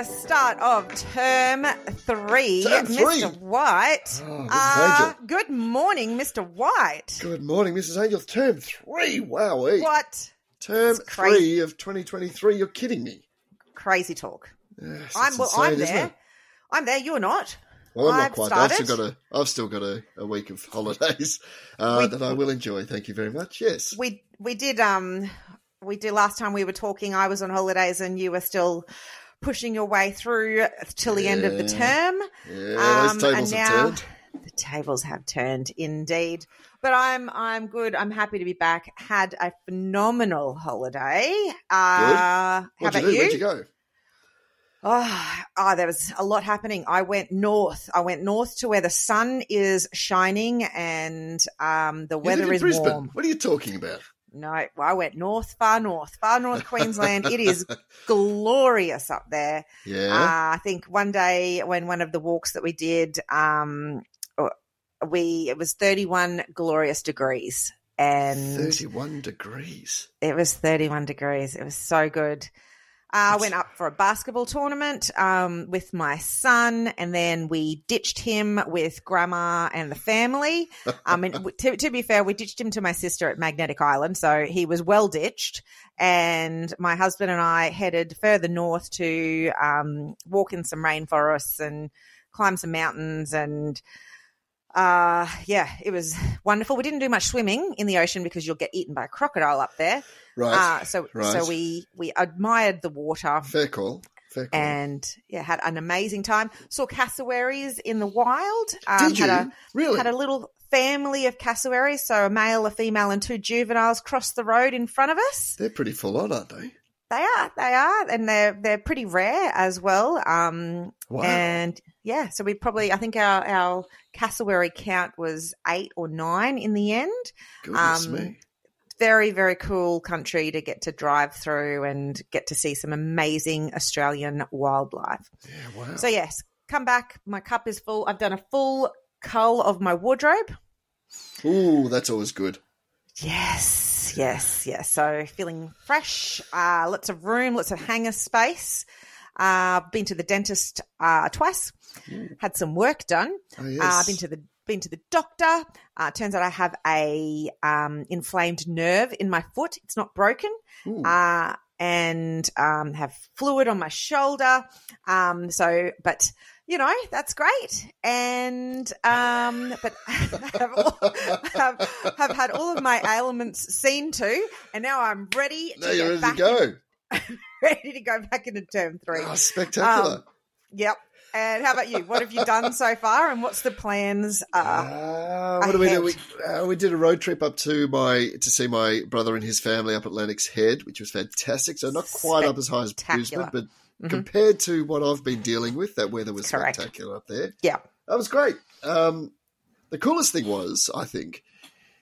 The start of term three, Term three. Mr. White. Oh, Uh, good morning, Mr. White. Good morning, Mrs. Angel. Term three. Wow. What Term three of 2023. You're kidding me. crazy talk? Yes, I'm well. insane, I'm there. I'm there. You're not. Well, I'm I've not quite. I've still got a. I've still got a, a week of holidays uh, We- that I will enjoy. Thank you very much. Yes. We we did um we did last time we were talking. I was on holidays and you were still pushing your way through till the end of the term. yeah, Um, those tables have now- turned. The tables have turned indeed. But I'm I'm good. I'm happy to be back. Had a phenomenal holiday. Uh how about you you? Where'd you go? Oh, oh, there was a lot happening. I went north. I went north to where the sun is shining and um, the weather is Brisbane. warm. What are you talking about? No, well, I went north, far north, far north Queensland. it is glorious up there. Yeah. Uh, I think one day when one of the walks that we did, um, we it was 31 glorious degrees, and 31 degrees. it was 31 degrees. It was so good. Uh, I went up for a basketball tournament um, with my son, and then we ditched him with grandma and the family. Um, and w- to, to be fair, we ditched him to my sister at Magnetic Island, so he was well ditched. And my husband and I headed further north to um, walk in some rainforests and climb some mountains and uh yeah it was wonderful we didn't do much swimming in the ocean because you'll get eaten by a crocodile up there Right. uh, so right. so we we admired the water Fair call. Fair call. and yeah had an amazing time. Saw cassowaries in the wild. Um, Did you? Had a really? had a little family of cassowaries, so a male, a female, and two juveniles crossed the road in front of us. They're pretty full on, aren't they? They are, they are, and they're they're pretty rare as well. Um, Wow. and yeah, so we probably I think our our cassowary count was eight or nine in the end Goodness um, me. Very very cool country to get to drive through and get to see some amazing australian wildlife. Yeah, wow. so yes come back. My cup is full. I've done a full cull of my wardrobe. Ooh, that's always good. yes yes yes. So feeling fresh. Uh lots of room lots of hanger space. Uh been to the dentist uh twice. Had some work done. Oh, yes. Uh, I've been to the been to the doctor. Uh, turns out I have a um, inflamed nerve in my foot. It's not broken, uh, and um, have fluid on my shoulder. Um, so, but you know that's great. And um, but have, all, have, have had all of my ailments seen to, and now I'm ready to now you're ready to go. in- ready to go back into term three. Oh, spectacular. Um, Yep. And how about you? What have you done so far, and what's the plans? Uh, Ah, what do we do? We, uh, we did a road trip up to my to see my brother and his family up at Lennox Head, which was fantastic. So not quite up as high as Brisbane, but Mhm. compared to what I've been dealing with, that weather was Correct. spectacular up there. Yeah. That was great. Um, the coolest thing was, I think,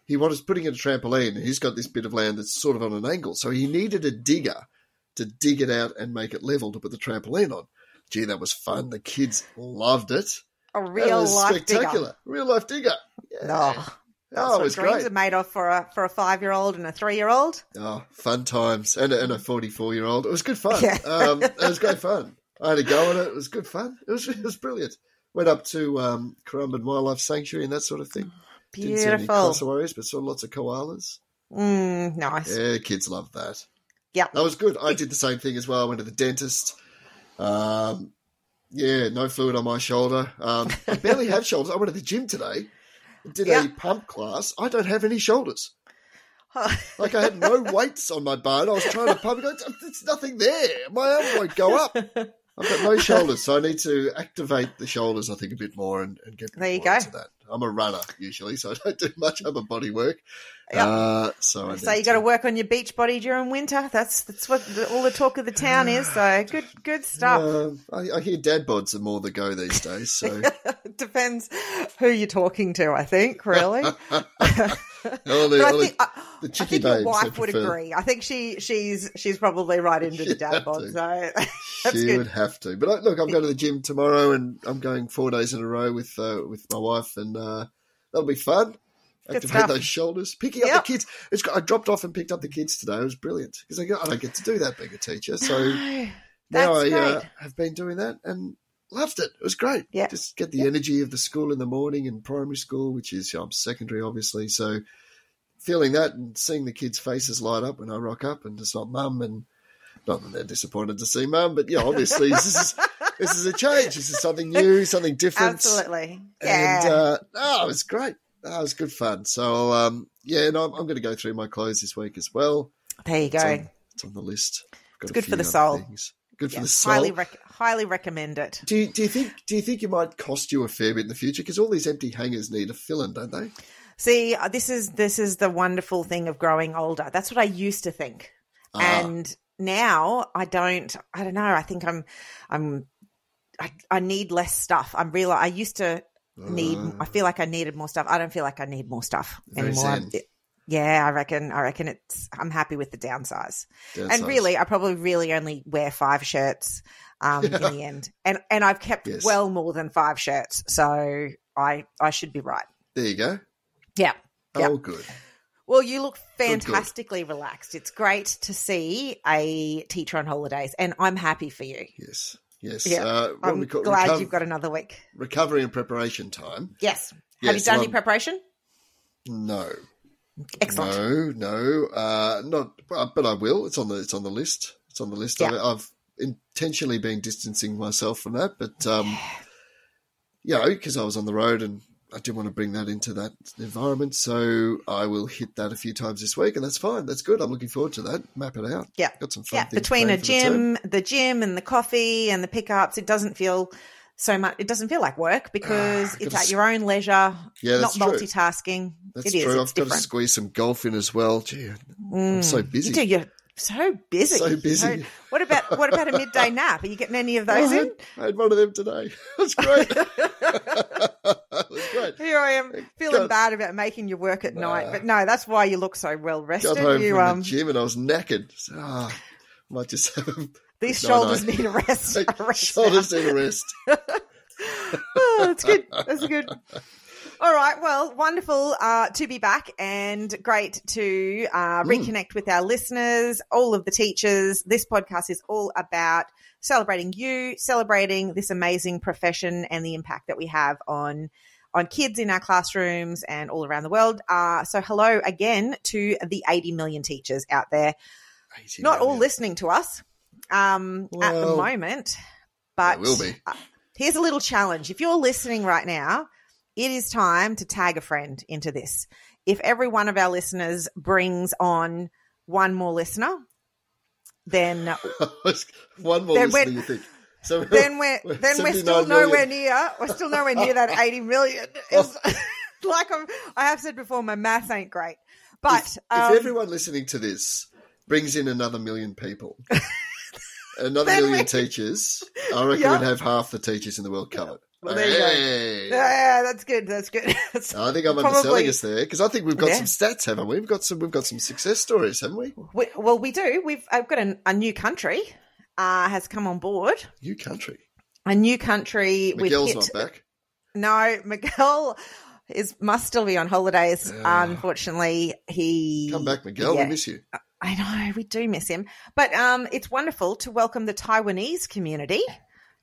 he was putting in a trampoline. and He's got this bit of land that's sort of on an angle, so he needed a digger to dig it out and make it level to put the trampoline on. Gee, that was fun. The kids loved it. a real was life spectacular. digger. Real life digger. Yeah. Oh, that's Oh, it was dreams great. are made of for a for a five year old and a three year old. Oh, fun times. And a, and a 44 year old. It was good fun. Yeah. um, it was great fun. I had a go at it. It was good fun. It was, it was brilliant. Went up to um, Currumbin Wildlife Sanctuary and that sort of thing. Beautiful. Didn't see any cassowaries, but saw lots of koalas. Mm, nice. Yeah, kids love that. Yep. That was good. I did the same thing as well. I went to the dentist. Um, yeah, no fluid on my shoulder. Um, I barely have shoulders. I went to the gym today. Did Yeah. a pump class. I don't have any shoulders. Like I had no weights on my bone. I was trying to pump. Go, There's nothing there. My arm won't go up. I've got no shoulders, so I need to activate the shoulders. I think a bit more and, and get There you more go. into that. I'm a runner usually, so I don't do much other body work. Yep. Uh, so I so you got to work on your beach body during winter. That's that's what the, all the talk of the town is. So good good stuff. Um, I, I hear dad bods are more the go these days. So Depends who you're talking to. I think really. all the, I the- think, I, the I think your wife would agree. I think she she's she's probably right into the She'd dad have bod. to. So that's she good. would have to. But I, look, I'm going to the gym tomorrow, and I'm going four days in a row with uh, with my wife, and uh, that'll be fun. Activate those shoulders. Picking up Yep. the kids. It's, I dropped off and picked up the kids today. It was brilliant because I, I don't get to do that being a teacher. So No. now I uh, have been doing that and loved it. It was great. Yeah. Just get the Yeah. energy of the school in the morning and primary school, which is I'm secondary, obviously. So feeling that and seeing the kids' faces light up when I rock up and it's not mum and not that they're disappointed to see mum, but yeah, obviously this is this is a change. This is something new, something different. Absolutely. Yeah. And uh, oh, it was great. Oh, it was good fun. So um, yeah, and I'm, I'm going to go through my clothes this week as well. there you It's go. on, it's on the list. Got It's good for the soul. things. Good for Yeah, the soul. highly, rec- highly recommend it. do you, do you think do you think it might cost you a fair bit in the future? Because all these empty hangers need a filling, don't they? See, uh, this is this is the wonderful thing of growing older. That's what I used to think, Ah. and now I don't. I don't know. I think I'm. I'm. I, I need less stuff. I'm real. I used to need. Uh, I feel like I needed more stuff. I don't feel like I need more stuff anymore. Yeah, I reckon. I reckon it's. I'm happy with the downsize. downsize. And really, I probably really only wear five shirts um, in the end, and and I've kept Yes. well more than five shirts, so I I should be right. there you go. Yeah. Yeah. Oh, good. Well, you look good. fantastically relaxed. It's great to see a teacher on holidays, and I'm happy for you. Yes, yes. Yeah. Uh, I'm glad you've got another week. recovery and preparation time. Yes. Yes, Have you done well, your preparation? No, Excellent. no, no. Uh, not, but but I will. It's on the it's on the list. It's on the list. Yeah. I, I've intentionally been distancing myself from that, but um, yeah, because I was on the road and I didn't want to bring that into that environment. So I will hit that a few times this week, and that's fine. That's good. I'm looking forward to that. Map it out. Yeah. got some fun Yeah, between a for the gym, the gym, and the coffee and the pickups, it doesn't feel so much. It doesn't feel like work because Ah, it's at your own leisure, Yeah, not that's true. multitasking. That's it is. true. It's I've got to squeeze some golf in as well. Gee, I'm Mm. so busy. You do. You're so busy. So busy. what about what about a midday nap? Are you getting any of I those had, in? I had one of them today. that's great. was great. Here I am feeling God. bad about making you work at night, but no, that's why you look so well rested Got home You from um, the gym and I was knackered. So, ah, might just have a these No, shoulders no. need a rest. A rest shoulders now. need a rest. oh, that's good. That's good. All right. Well, wonderful uh, to be back and great to uh, Hmm. reconnect with our listeners, all of the teachers. This podcast is all about celebrating you, celebrating this amazing profession and the impact that we have on on kids in our classrooms and all around the world. Uh, so, hello again to the 80 million teachers out there. Not all listening to us um, at the moment, but will be. uh, here's a little challenge. If you're listening right now, it is time to tag a friend into this. If every one of our listeners brings on one more listener, then one more Then listener, you think? So then we're We're then we're 79 still nowhere near we're still nowhere near that 80 million. It's, like I'm, I have said before, my math ain't great. But if, um, if everyone listening to this brings in another million people, another Then million we- teachers, I reckon Yeah. we'd have half the teachers in the world covered. Well, there you go. Yeah, that's good. That's good. That's- I think I'm Probably- underselling us there because I think we've got Yeah. some stats, haven't we? We've got some. We've got some success stories, haven't we? we, well, we do. We've I've got a, a new country uh, has come on board. New country. A new country. Miguel's hit, not back. No, Miguel is must still be on holidays. Ah. Unfortunately, he Come back, Miguel. Yeah. We miss you. I know we do miss him, but um, it's wonderful to welcome the Taiwanese community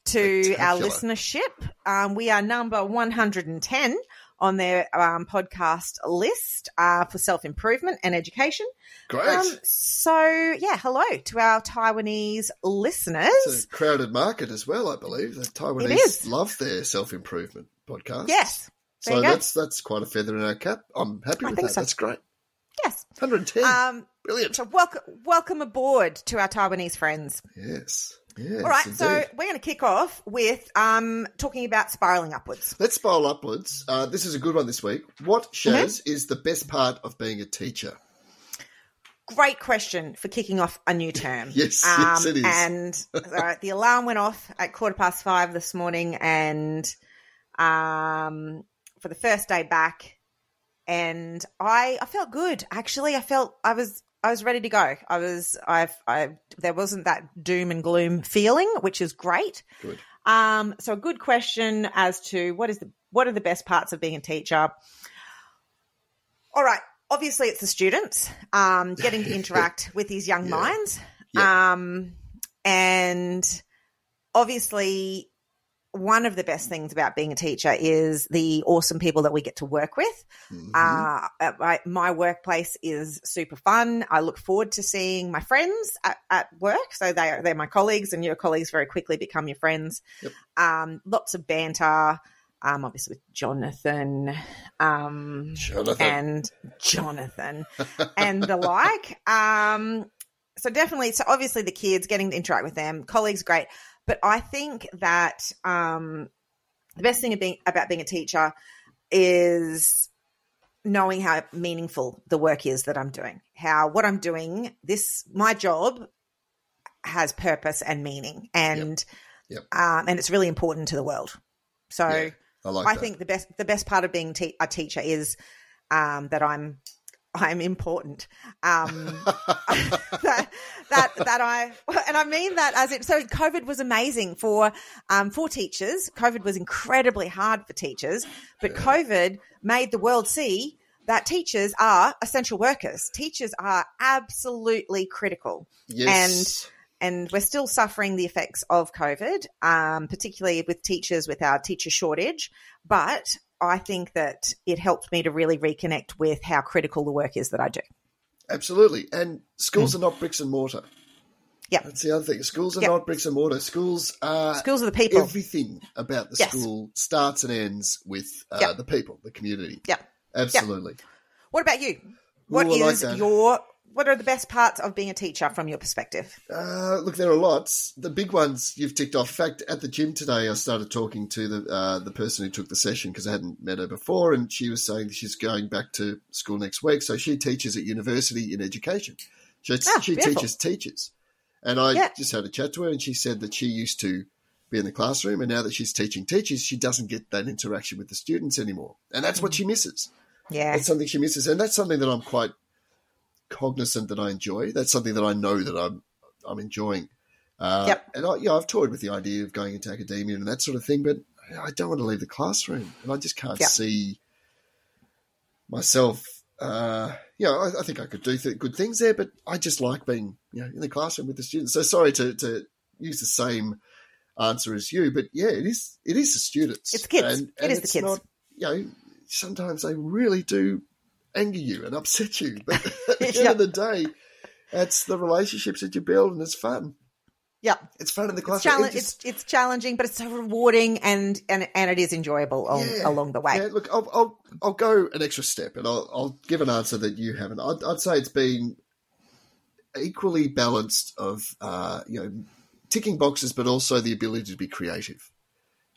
to our listenership. Um, we are number one hundred and ten on their um, podcast list uh, for self improvement and education. Great. Um, so yeah, hello to our Taiwanese listeners. it's a crowded market as well, I believe. The. Taiwanese love their self improvement podcasts. yes, So that's that's quite a feather in our cap. I'm happy I with think that. so. That's great. yes. 110. Um, Brilliant. so welcome, welcome aboard to our Taiwanese friends. yes. Yes. All right, so we're going to kick off with um, talking about spiraling upwards. Let's spiral upwards. Uh, this is a good one this week. What, Shaz, Mm-hmm. is the best part of being a teacher? Great question for kicking off a new term. Yes, yes, it is. And uh, the alarm went off at quarter past five this morning, and um, for the first day back, and I I felt good. Actually, I felt I was I was ready to go. I was I've I there wasn't that doom and gloom feeling, which is great. Good. Um, so a good question as to what is the what are the best parts of being a teacher? All right, obviously it's the students, um, getting to interact with these young Yeah. minds. Yeah. Um, and obviously, one of the best things about being a teacher is the awesome people that we get to work with. Mhm. Uh, my, my workplace is super fun. I look forward to seeing my friends at, at work. So they are, they're my colleagues, and your colleagues very quickly become your friends. Yep. Um, lots of banter. Um, obviously with Jonathan, um, Jonathan. and Jonathan and the like. Um, so definitely, so obviously the kids getting to interact with them, colleagues, great. But I think that um, the best thing of being, about being a teacher is knowing how meaningful the work is that I'm doing. How what I'm doing, this my job has purpose and meaning, and Yep. Um, and it's really important to the world. So. Yeah, I like I think the best the best part of being te- a teacher is um, that I'm I'm important. Um, that, that that I and I mean that as it. So COVID was amazing for um, for teachers. COVID was incredibly hard for teachers, but COVID made the world see that teachers are essential workers. Teachers are absolutely critical yes. and we're still suffering the effects of COVID, um, particularly with teachers with our teacher shortage. But I think that it helped me to really reconnect with how critical the work is that I do. Absolutely. And schools are not bricks and mortar. Yeah. That's the other thing. Schools are Yep. not bricks and mortar. Schools are Schools are the people. everything about the Yes. school starts and ends with uh, Yep. the people, the community. Yeah. Absolutely. What about you? What Ooh, I like your what are the best parts of being a teacher from your perspective? Uh, look, there are lots. The big ones you've ticked off. In fact, at the gym today, I started talking to the uh, the person who took the session because I hadn't met her before, and she was saying she's going back to school next week. So she teaches at university in education. She, Ah, she teaches teachers, and I Yeah. just had a chat to her, and she said that she used to be in the classroom, and now that she's teaching teachers, she doesn't get that interaction with the students anymore, and that's what she misses. Yeah. That's something she misses, and that's something that I'm quite cognizant that I enjoy. That's something that I know that I'm I'm enjoying. Uh, Yep. And I, yeah, I've toyed with the idea of going into academia and that sort of thing, but I don't want to leave the classroom, and I just can't Yep. see myself. Uh, you know, I, I think I could do th- good things there, but I just like being you know in the classroom with the students. So sorry to to use the same answer as you, but yeah, it is it is the students. It's the kids. And, It and is the kids. Not, you know, sometimes they really do anger you and upset you, but at the end of the day, it's the relationships that you build, and it's fun. Yeah. It's fun in the It's, classroom. challenge, It just- it's it's challenging, but it's so rewarding and and and it is enjoyable al- Yeah. along the way. Yeah, look, I'll, I'll I'll go an extra step, and I'll I'll give an answer that you haven't. I'd, I'd say it's been equally balanced of uh, you know ticking boxes, but also the ability to be creative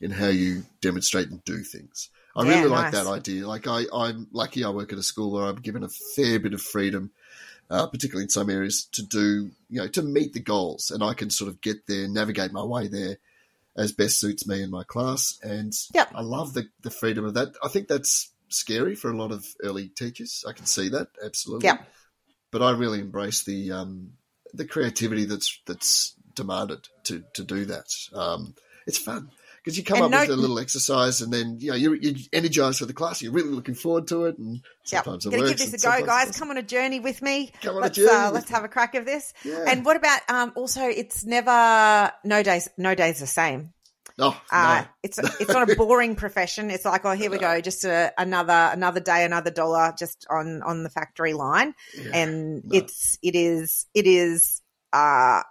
in how you demonstrate and do things. I Yeah, really like nice. that idea. Like I, I'm lucky I work at a school where I'm given a fair bit of freedom, uh, particularly in some areas, to do you know to meet the goals, and I can sort of get there, navigate my way there as best suits me and my class. And Yep. I love the the freedom of that. I think that's scary for a lot of early teachers. I can see that absolutely. Yep. But I really embrace the um, the creativity that's that's demanded to to do that. Um, it's fun because you come And up no- with a little exercise, and then you know you're, you're energized for the class. You're really looking forward to it, and Yep. sometimes it Gonna works. give this a go, guys. Come on a journey with me. Come on let's journey uh, let's have a crack of this. Yeah. And what about um also it's never no days no days the same. oh, Uh no. it's it's not a boring profession. It's like, oh here we go, just a, another another day, another dollar just on on the factory line. Yeah. And no. it's it is it is uh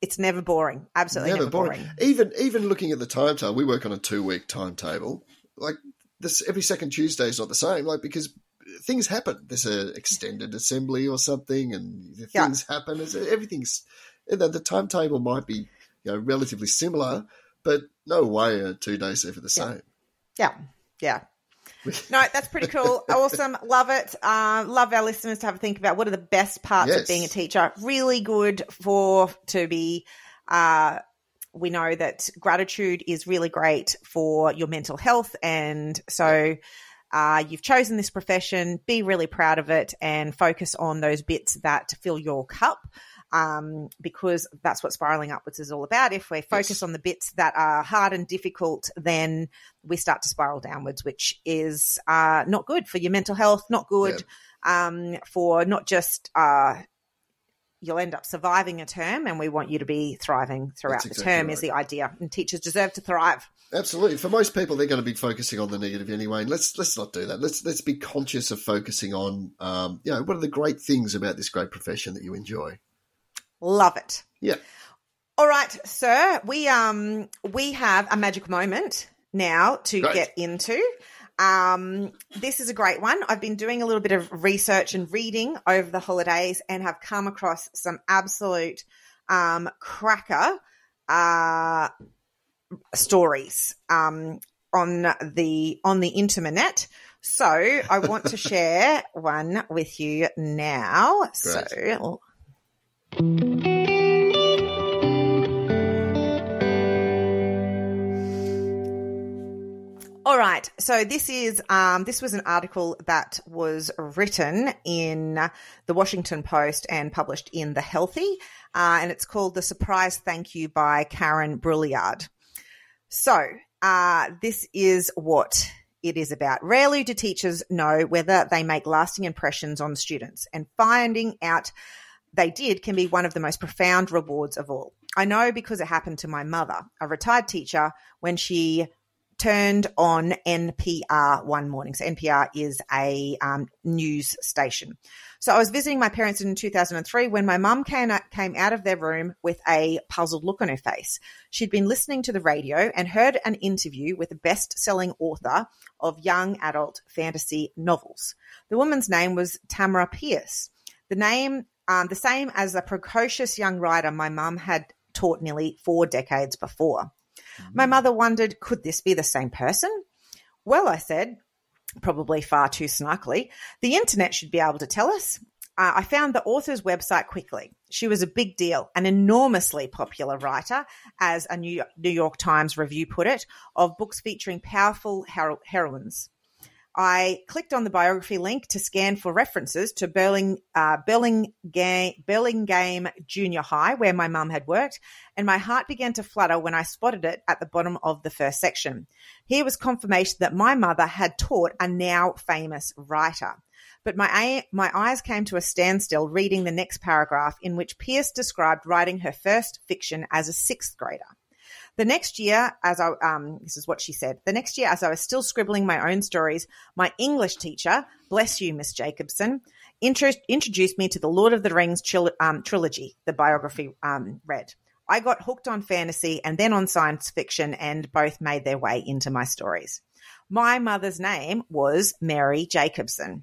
it's never boring. Absolutely never, boring. Even even looking at the timetable, we work on a two week timetable. Like this, every second Tuesday is not the same. Like because things happen. There's an extended assembly or something, and Yeah. things happen. It's, everything's the, the timetable might be you know relatively similar, but no way are two days ever the Yeah. same. Yeah. Yeah. No, that's pretty cool. awesome. Love it. Uh, love our listeners to have a think about what are the best parts Yes. of being a teacher. Really good for to be. Uh, we know that gratitude is really great for your mental health, and so uh, you've chosen this profession. Be really proud of it, and focus on those bits that fill your cup. Um, because that's what spiraling upwards is all about. If we focus Yes. on the bits that are hard and difficult, then we start to spiral downwards, which is uh, not good for your mental health, not good um, for not just uh, you'll end up surviving a term, and we want you to be thriving throughout That's the term. right. Is the idea, and teachers deserve to thrive. Absolutely. For most people, they're going to be focusing on the negative anyway. And let's let's not do that. Let's let's be conscious of focusing on, um, you know, what are the great things about this great profession that you enjoy. Love it. Yeah. All right, sir. We um we have a magic moment now to Great. get into. Um, this is a great one. I've been doing a little bit of research and reading over the holidays and have come across some absolute um, cracker uh, stories um, on the on the internet. So I want to share one with you now. So All right. So this is um, this was an article that was written in the Washington Post and published in The Healthy, uh, and it's called "The Surprise Thank You" by Karen Brouillard. So uh, this is what it is about. Rarely do teachers know whether they make lasting impressions on students, and finding out they did can be one of the most profound rewards of all. I know because it happened to my mother, a retired teacher, when she turned on NPR one morning. So NPR is a um, news station. So I was visiting my parents in 2003 when my mum came out, came out of their room with a puzzled look on her face. She'd been listening to the radio and heard an interview with a best-selling author of young adult fantasy novels. The woman's name was Tamora Pierce. The name, um, the same as a precocious young writer my mum had taught nearly four decades before. My mother wondered, could this be the same person? Well, I said, probably far too snarkily, the internet should be able to tell us. Uh, I found the author's website quickly. She was a big deal, an enormously popular writer, as a New York, New York Times review put it, of books featuring powerful hero- heroines. I clicked on the biography link to scan for references to Burling, uh, Burlingame, Burlingame Junior High, where my mum had worked, and my heart began to flutter when I spotted it at the bottom of the first section. Here was confirmation that my mother had taught a now famous writer. But my, my eyes came to a standstill reading the next paragraph, in which Pierce described writing her first fiction as a sixth grader. The next year, as I, um, this is what she said, the next year, as I was still scribbling my own stories, my English teacher, bless you, Miss Jacobson, intro- introduced me to the Lord of the Rings um, trilogy, the biography um, read. I got hooked on fantasy and then on science fiction, and both made their way into my stories. My mother's name was Mary Jacobson.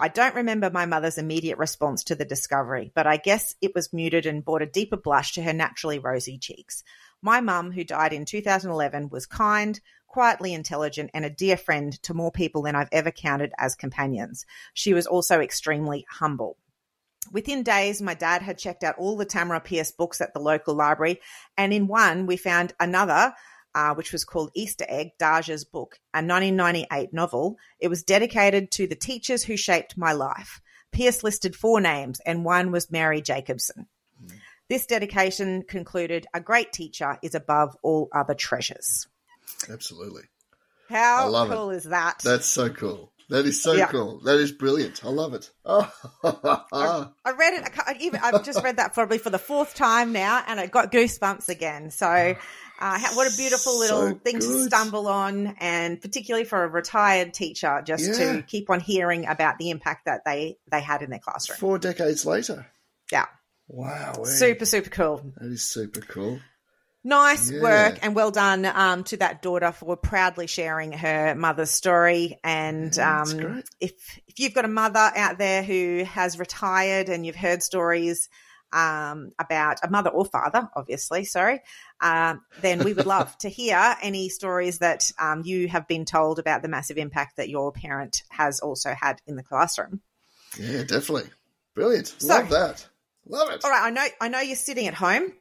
I don't remember my mother's immediate response to the discovery, but I guess it was muted and brought a deeper blush to her naturally rosy cheeks. My mum, who died in 2011, was kind, quietly intelligent, and a dear friend to more people than I've ever counted as companions. She was also extremely humble. Within days, my dad had checked out all the Tamora Pierce books at the local library, and in one, we found another, uh, which was called Easter Egg, Daja's book, a 1998 novel. It was dedicated to the teachers who shaped my life. Pierce listed four names, and one was Mary Jacobson. This dedication concluded A great teacher is above all other treasures. Absolutely. How I cool is that? That's so cool. That is so Yeah. cool. That is brilliant. I love it. Oh, I read it. I even, I've just read that probably for the fourth time now, and I got goosebumps again. So, uh, what a beautiful little So thing to stumble on, and particularly for a retired teacher, just Yeah. to keep on hearing about the impact that they they had in their classroom. four decades later. Yeah, Wow. eh? super super cool. That is super cool. Nice Yeah. work and well done um, to that daughter for proudly sharing her mother's story. And Yeah, um, if if you've got a mother out there who has retired and you've heard stories um, about a mother or father, obviously, sorry, um, then we would love to hear any stories that um, you have been told about the massive impact that your parent has also had in the classroom. Yeah, definitely. Brilliant. So- Love that. Love it. All right, I know I know you're sitting at home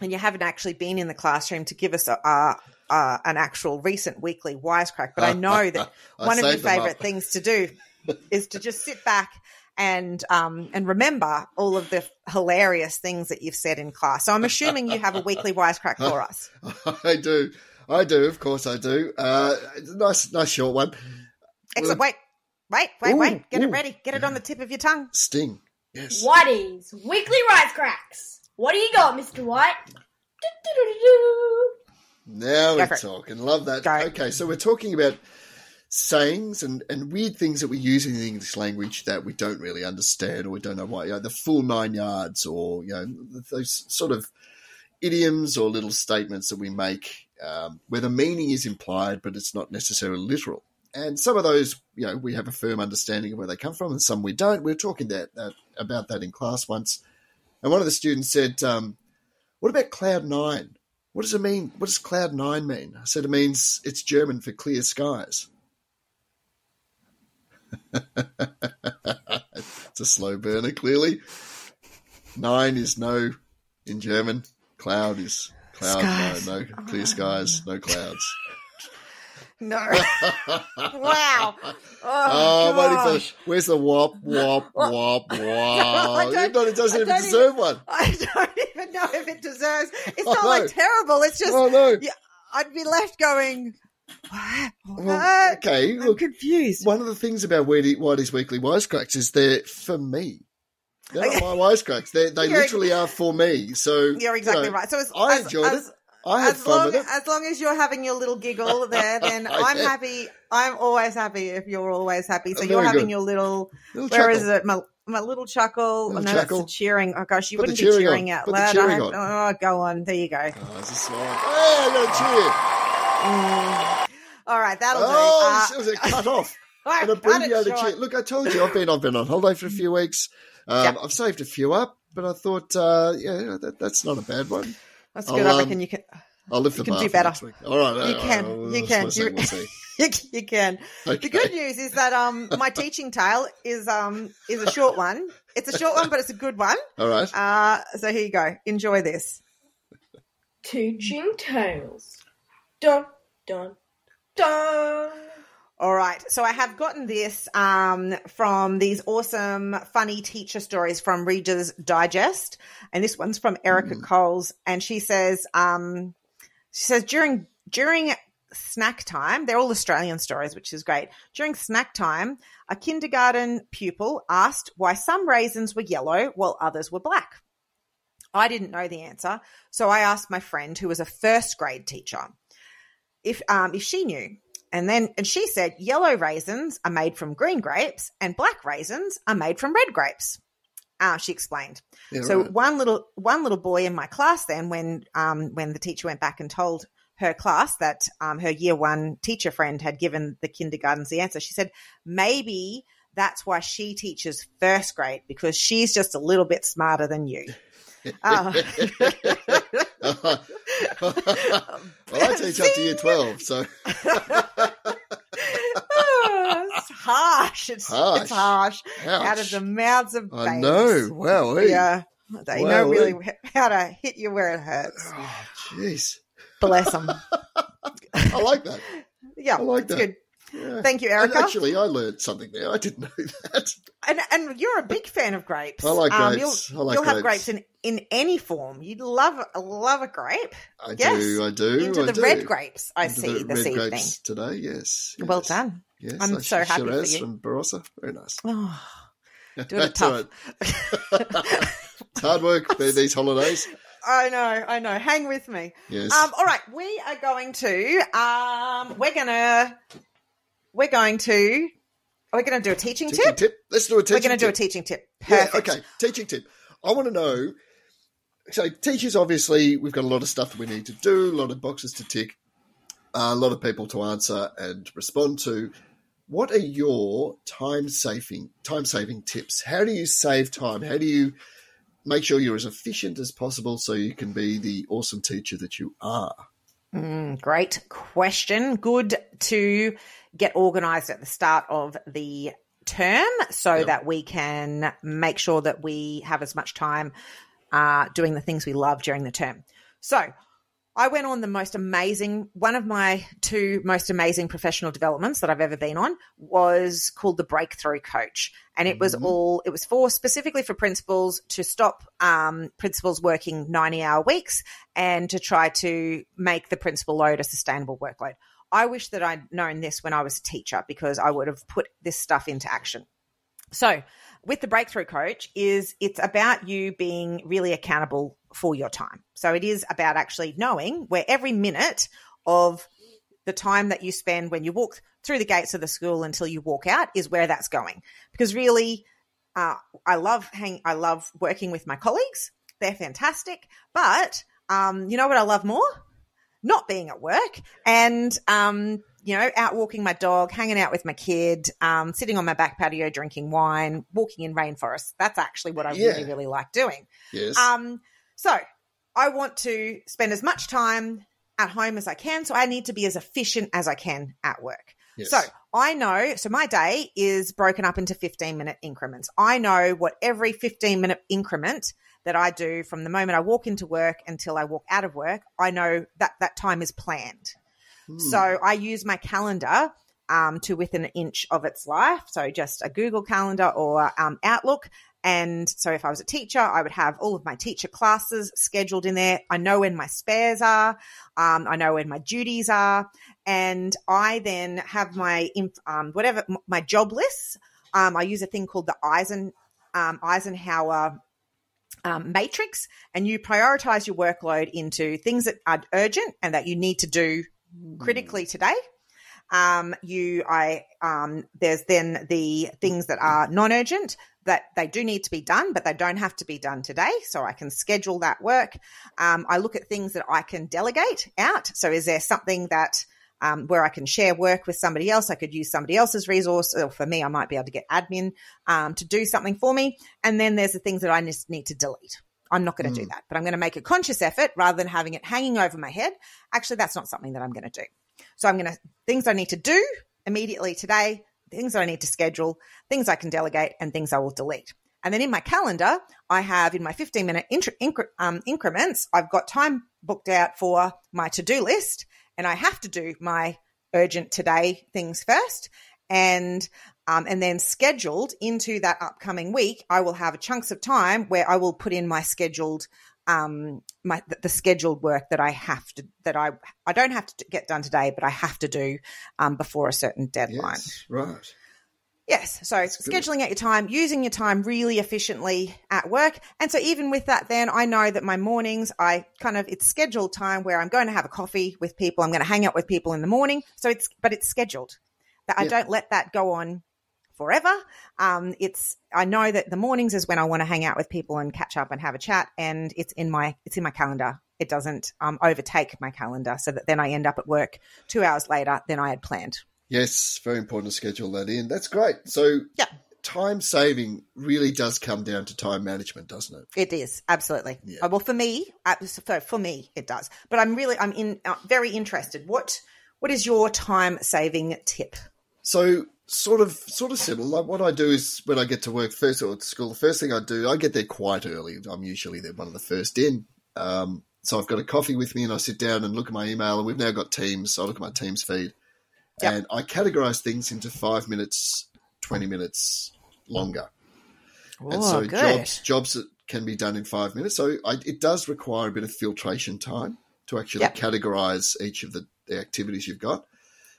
and you haven't actually been in the classroom to give us a, an actual recent weekly wisecrack, but I know that I one of your favorite things to do is to just sit back and um and remember all of the hilarious things that you've said in class. So I'm assuming you have a weekly wisecrack for us. I do. I do. Of course, I do. Uh, nice, nice short one. Excellent. Wait, wait, wait, Ooh, wait. Get ooh. it ready. Get it on the tip of your tongue. Sting. Yes. Whitey's weekly wisecracks. What do you got, Mr. White? Do-do-do-do-do. Now we're talking. Love that. Go. Okay, so we're talking about sayings and, and weird things that we use in the English language that we don't really understand or we don't know why. You know, the full nine yards or, you know, those sort of idioms or little statements that we make um, where the meaning is implied but it's not necessarily literal. And some of those, you know, we have a firm understanding of where they come from and some we don't. We were talking that, that about that in class once. And one of the students said, um, what about cloud nine? What does it mean? What does cloud nine mean? I said it means it's German for clear skies. it's a slow burner, clearly. Nine is no in German. Cloud is cloud. Skies. No, no clear skies, no clouds. No. wow. Oh, Oh, gosh. for where's the wop wop wop wop? it doesn't I even don't deserve one. I don't even know if it deserves. It's Oh, not no. like terrible. It's just Oh no. Yeah. I'd be left going. What? Well, okay, I'm look, confused. one of the things about Whitey, Whitey's Weekly Wisecracks is they're for me. They're not my wisecracks. They they You're- literally are for me. So You're exactly you know, right. So as, I as, enjoyed as, it. I had as fun long, with it. as long as you're having your little giggle there, then I'm Yeah. happy. I'm always happy if you're always happy. So Oh, you're having good. your little. Little Where chuckle. is it? My my little chuckle. Little oh, no, that's chuckle. the cheering. Oh gosh, you Put wouldn't be cheering on. out Put loud. cheering have- oh, go on. There you go. Oh, this on? Hey, I got cheer. Mm. All right, that'll Oh, do. it was a cut off. Uh, An abbreviated cheer. Look, I told you I've been I've been on holiday for a few weeks. Um, Yep. I've saved a few up, but I thought, uh, yeah, that, that's not a bad one. That's I'll, good. I um, reckon you can. I'll lift You them can do better. All right, You all can. right, You can. You- We'll. You, you can. Okay. The good news is that um my teaching tale is um is a short one. It's a short one, but it's a good one. All right. Uh so here you go. Enjoy this. Teaching tales. Dun, dun, dun. All right. So I have gotten this um, from these awesome, funny teacher stories from Reader's Digest, and this one's from Erica Coles, and she says, um, she says during during snack time, they're all Australian stories, which is great. During snack time, a kindergarten pupil asked why some raisins were yellow while others were black. I didn't know the answer, so I asked my friend, who was a first grade teacher, if um, if she knew. And then, and she said, yellow raisins are made from green grapes and black raisins are made from red grapes. Uh, she explained. Yeah, so right. one little, one little boy in my class then, when, um, when the teacher went back and told her class that, um, her year one teacher friend had given the kindergartens the answer, she said, maybe that's why she teaches first grade because she's just a little bit smarter than you. Uh, well, I teach up to year 12, so Oh, it's harsh. It's Harsh. It's harsh. ouch. Out of the mouths of babes. I know. Wow. hey. Yeah. They Wow, know really hey. how to hit you where it hurts. Oh, jeez. Bless them. I like that. Yeah, I like that. good. Yeah. Thank you, And Erica. actually, I learned something there. I didn't know that. And, and you're a big fan of grapes. Um, I like grapes. You'll, I like you'll have grapes. grapes in, in any form. You love love a grape. I Yes. do. I do. Into I the do. red grapes I Into see the this red evening. grapes today. Yes. Well done. Yes, I'm I- so happy for you. from Barossa. Very nice. Oh, doing it tough. it's hard work these holidays. I know, I know. Hang with me. Yes. Um, all right, we are going to um, we're gonna we're going to Are we're going to do a teaching, teaching tip. tip. Let's do a teaching tip. We're going to do a teaching tip. Yeah, Perfect. okay. Teaching tip. I want to know. So, teachers, obviously, we've got a lot of stuff that we need to do, a lot of boxes to tick, a lot of people to answer and respond to. What are your time saving time saving tips? How do you save time? How do you make sure you're as efficient as possible so you can be the awesome teacher that you are? Mm, great question. Good to get organized at the start of the term so Yep. that we can make sure that we have as much time uh, doing the things we love during the term. So, I went on the most amazing, one of my two most amazing professional developments that I've ever been on was called the Breakthrough Coach. And it was Mhm. all, it was for specifically for principals to stop um, principals working 90 hour weeks and to try to make the principal load a sustainable workload. I wish that I'd known this when I was a teacher because I would have put this stuff into action. So, with the breakthrough coach is it's about you being really accountable for your time. So it is about actually knowing where every minute of the time that you spend when you walk through the gates of the school until you walk out is where that's going. Because really, uh, I love hang, I love working with my colleagues. They're fantastic, but um, you know what I love more? Not being at work and um, you know, out walking my dog, hanging out with my kid, um, sitting on my back patio drinking wine, walking in rainforests. That's actually what I Yeah. really, really like doing. Yes. Um, so I want to spend as much time at home as I can. So I need to be as efficient as I can at work. yes. So I know, so my day is broken up into 15 minute increments. I know what every 15 minute increment that I do from the moment I walk into work until I walk out of work, I know that that time is planned. Hmm. So I use my calendar um, to within an inch of its life. So just a Google Calendar or um, Outlook. And so if I was a teacher, I would have all of my teacher classes scheduled in there. I know when my spares are. Um, I know when my duties are. And I then have my, um, whatever, m- my job lists. Um, I use a thing called the Eisen, um, Eisenhower um, matrix and you prioritize your workload into things that are urgent and that you need to do critically today. Um, you, I, um, there's then the things that are non-urgent that they do need to be done, but they don't have to be done today. So I can schedule that work. Um, I look at things that I can delegate out. So is there something that um, where I can share work with somebody else? I could use somebody else's resource, or for me, I might be able to get admin um, to do something for me. And then there's the things that I just need to delete. I'm not going to do that, but I'm going to make a conscious effort rather than having it hanging over my head. Actually, that's not something that I'm going to do. So I'm going to things I need to do immediately today, things that I need to schedule, things I can delegate, and things I will delete. And then in my calendar, I have in my 15 minute incre- um, increments, I've got time booked out for my to do list, and I have to do my urgent today things first. And um, and then scheduled into that upcoming week, I will have chunks of time where I will put in my scheduled um my the, the scheduled work that I have to that I I don't have to get done today, but I have to do um, before a certain deadline. Yes, right. Yes. So good. scheduling out your time, using your time really efficiently at work. And so even with that, then I know that my mornings, I kind of, it's scheduled time where I'm going to have a coffee with people. I'm going to hang out with people in the morning. So it's, but it's scheduled that I don't let that go on forever. Um, it's, I know that the mornings is when I want to hang out with people and catch up and have a chat. And it's in my, it's in my calendar. It doesn't um, overtake my calendar so that then I end up at work two hours later than I had planned. Yes, very important to schedule that in. That's great. So, Yeah. time saving really does come down to time management, doesn't it? It is absolutely. Yeah. Uh, well, for me, for, for me, it does. But I'm really, I'm in uh, very interested. What, what is your time saving tip? So, sort of, sort of similar. Like what I do is when I get to work first or at school, the first thing I do, I get there quite early. I'm usually there one of the first in. Um, so I've got a coffee with me and I sit down and look at my email and we've now got Teams. So I look at my Teams feed Yep. and I categorize things into five minutes, 20 minutes longer. and so jobs jobs that can be done in five minutes. So I, it does require a bit of filtration time to actually Yep. categorize each of the, the activities you've got.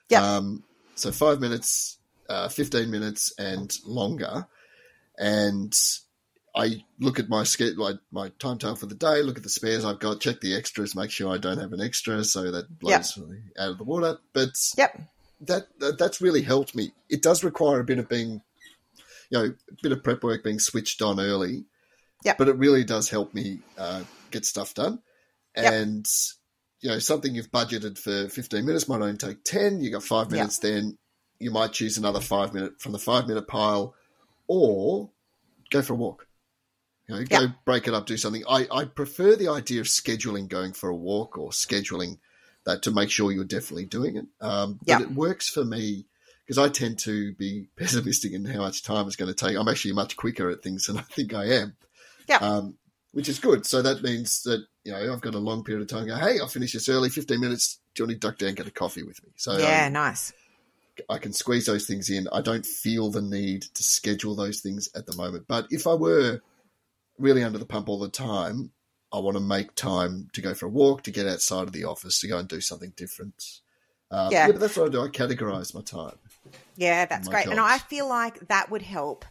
Yep. Um, so five minutes, uh, fifteen minutes, and longer. And I look at my schedule, my, my timetable for the day. Look at the spares I've got. Check the extras. Make sure I don't have an extra, so that blows me out of the water. But Yep. that, that that's really helped me. It does require a bit of being, you know, a bit of prep work being switched on early. Yep. But it really does help me uh, get stuff done. Yep. And you know, something you've budgeted for fifteen minutes might only take ten. You got five Yep. minutes. Then you might choose another five minute from the five minute pile, or go for a walk. You know, go break it up, do something. I, I prefer the idea of scheduling going for a walk or scheduling that to make sure you're definitely doing it. Um, but Yeah. it works for me because I tend to be pessimistic in how much time it's going to take. I'm actually much quicker at things than I think I am. Yeah. Um, which is good. So that means that, you know, I've got a long period of time go, hey, I'll finish this early, 15 minutes. Do you want to duck down and get a coffee with me? So yeah, um, nice. I can squeeze those things in. I don't feel the need to schedule those things at the moment. But if I were really under the pump all the time, I want to make time to go for a walk, to get outside of the office, to go and do something different. Uh, Yeah. yeah. but that's what I do. I categorize my time. Yeah, that's my great. And. I feel like that would help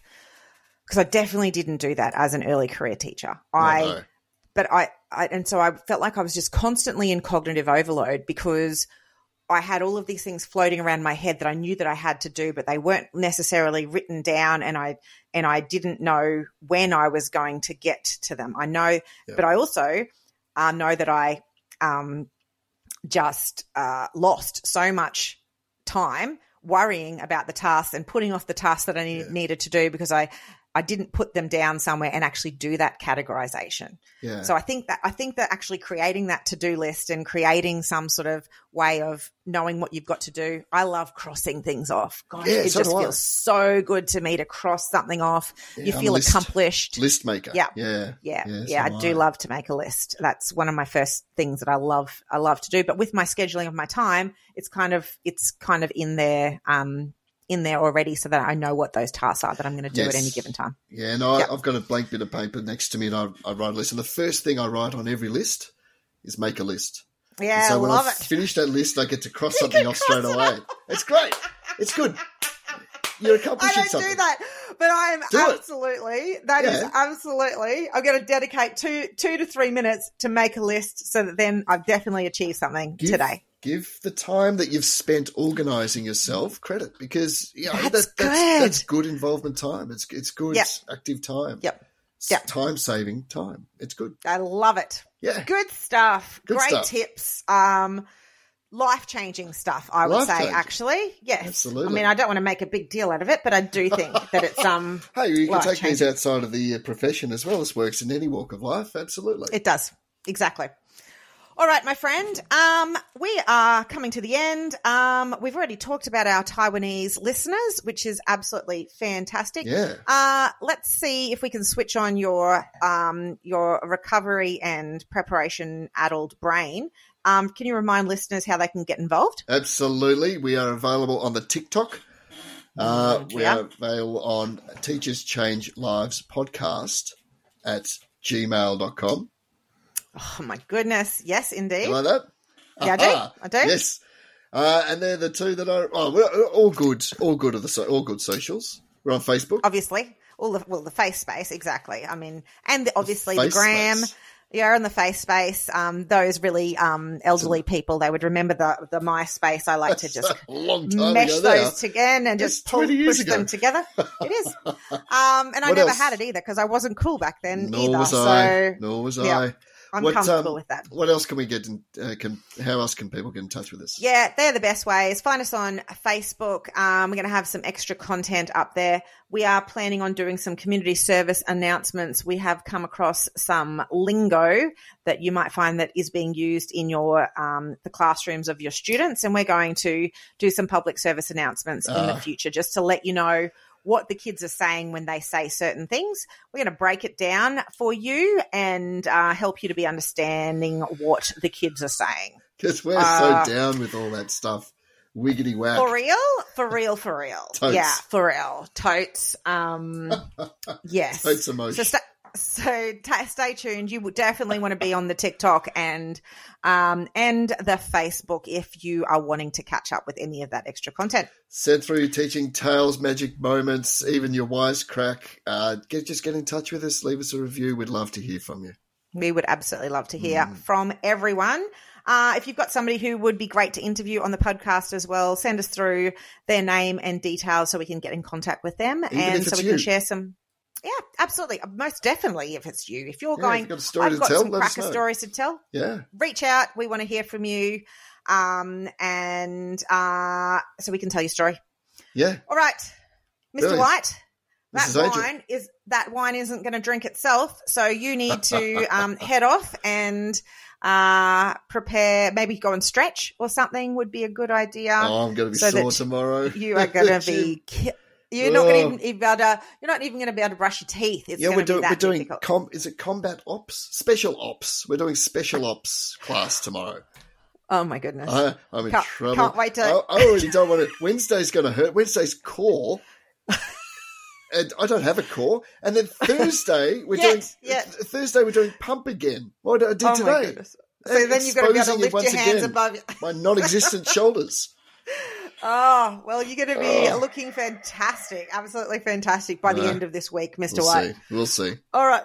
because I definitely didn't do that as an early career teacher. No, I no. but I, I and so I felt like I was just constantly in cognitive overload because I had all of these things floating around my head that I knew that I had to do, but they weren't necessarily written down, and I and I didn't know when I was going to get to them. I know, but I also uh, know that I um, just uh, lost so much time worrying about the tasks and putting off the tasks that I need, Yeah. needed to do because I I didn't put them down somewhere and actually do that categorization. Yeah. So I think that I think that actually creating that to do list and creating some sort of way of knowing what you've got to do. I love crossing things off. God, Yeah, it so just feels so good to me to cross something off. Yeah, you feel list- accomplished. list maker. Yeah. Yeah. Yeah, Yeah, yeah, so I do do I. love to make a list. That's one of my first things that I love. I love to do. But with my scheduling of my time, it's kind of it's kind of in there, um, in there already, so that I know what those tasks are that I'm going to do at any given time. Yeah, no, I, Yep. I've got a blank bit of paper next to me and I, I write a list. And the first thing I write on every list is make a list. Yeah, I so when love I it. finish that list, I get to cross You something off straight it away. It's great. It's good. You're accomplishing something. I don't something. do that, but I am Do it. absolutely. That is Yeah. absolutely. I'm going to dedicate two two to three minutes to make a list, so that then I've definitely achieved something Give- today. Give the time that you've spent organising yourself credit because you know, That's that, that's, good. that's good involvement time. It's it's good Yep. active time. Yep. Yep. Time saving time. It's good. I love it. Yeah. Good stuff. Good Great stuff. tips. Um, life changing stuff. I would say actually, yes. Absolutely. I mean, I don't want to make a big deal out of it, but I do think that it's um, Hey, you can take these outside of the uh, profession as well. This works in any walk of life. Absolutely. It does. Exactly. All right, my friend. Um, we are coming to the end. Um, we've already talked about our Taiwanese listeners, which is absolutely fantastic. yeah. Uh, let's see if we can switch on your um, your recovery and preparation addled brain. Um, can you remind listeners how they can get involved? Absolutely. We are available on the TikTok. Uh, we Yeah. are available on Teachers Change Lives podcast at gmail.com. Oh my goodness! Yes, indeed. You like that? Yeah, I do. I do. Yes. Uh, and they're the two that are oh, we're all good, all good of the so, all good socials. We're on Facebook. obviously all the well the face space exactly i mean and the, obviously the, face gram space. yeah and the face space um those really um elderly people they would remember the the myspace i like to just mesh those together and That's just pull, push ago. them together it is um and i What never else? had it either because i wasn't cool back then Nor either was so I. Nor was yeah. I. i'm What, comfortable um, with that What else can we get? In, uh, can how else can people get in touch with us? Yeah, they're the best ways. Find us on Facebook. Um, we're going to have some extra content up there. We are planning on doing some community service announcements. We have come across some lingo that you might find that is being used in your um, the classrooms of your students, and we're going to do some public service announcements in the Ah. future just to let you know what the kids are saying when they say certain things. We're going to break it down for you and uh, help you to be understanding what the kids are saying. Because we're Uh, so down with all that stuff. Wiggity whack. For real? For real, for real. Totes. Yeah, for real. Totes. Um, yes. Totes So, emotion. So ta stay tuned. You would definitely want to be on the TikTok and um, and the Facebook if you are wanting to catch up with any of that extra content. Send through your teaching tales, magic moments, even your wisecrack. Uh, get just get in touch with us. Leave us a review. We'd love to hear from you. We would absolutely love to hear Mm. from everyone. Uh, if you've got somebody who would be great to interview on the podcast as well, send us through their name and details so we can get in contact with them Even and so we you. can share some. Yeah, absolutely. Most definitely if it's you. If you're Yeah, if going, you've got a story I've to got tell, some cracker stories to tell. Yeah. Reach out. We want to hear from you. Um, and uh, so we can tell your story. Yeah. All right, Mr. Brilliant. White. That wine is that wine isn't going to drink itself, so you need to um, head off and uh, prepare. Maybe go and stretch or something would be a good idea. oh, I'm going to be so sore tomorrow. You are going to be. Ki- you're not Oh. going to be able to. You're not even going to be able to brush your teeth. It's yeah, we're, to be doing that we're doing com- is it combat ops, special ops? We're doing special ops class tomorrow. oh my goodness! I, I'm in Can't- trouble. can't wait to- I, I already don't want to. Wednesday's going to hurt. Wednesday's core. And I don't have a core. And then Thursday we're Yet, doing yet. th- Thursday we're doing pump again. What I did oh my today. goodness! So then you've got to be able to lift your hands above. My non-existent shoulders. Oh, well, you're going to be Oh. looking fantastic. Absolutely fantastic by the Yeah. end of this week, Mr. We'll White. see. We'll see. All right.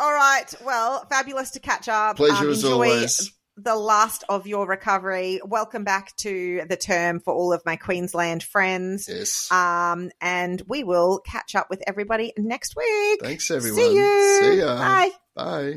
All right. Well, fabulous to catch up. Pleasure Um, as enjoy always. the last of your recovery. Welcome back to the term for all of my Queensland friends. Yes. Um, and we will catch up with everybody next week. Thanks, everyone. See you. See ya. Bye. Bye.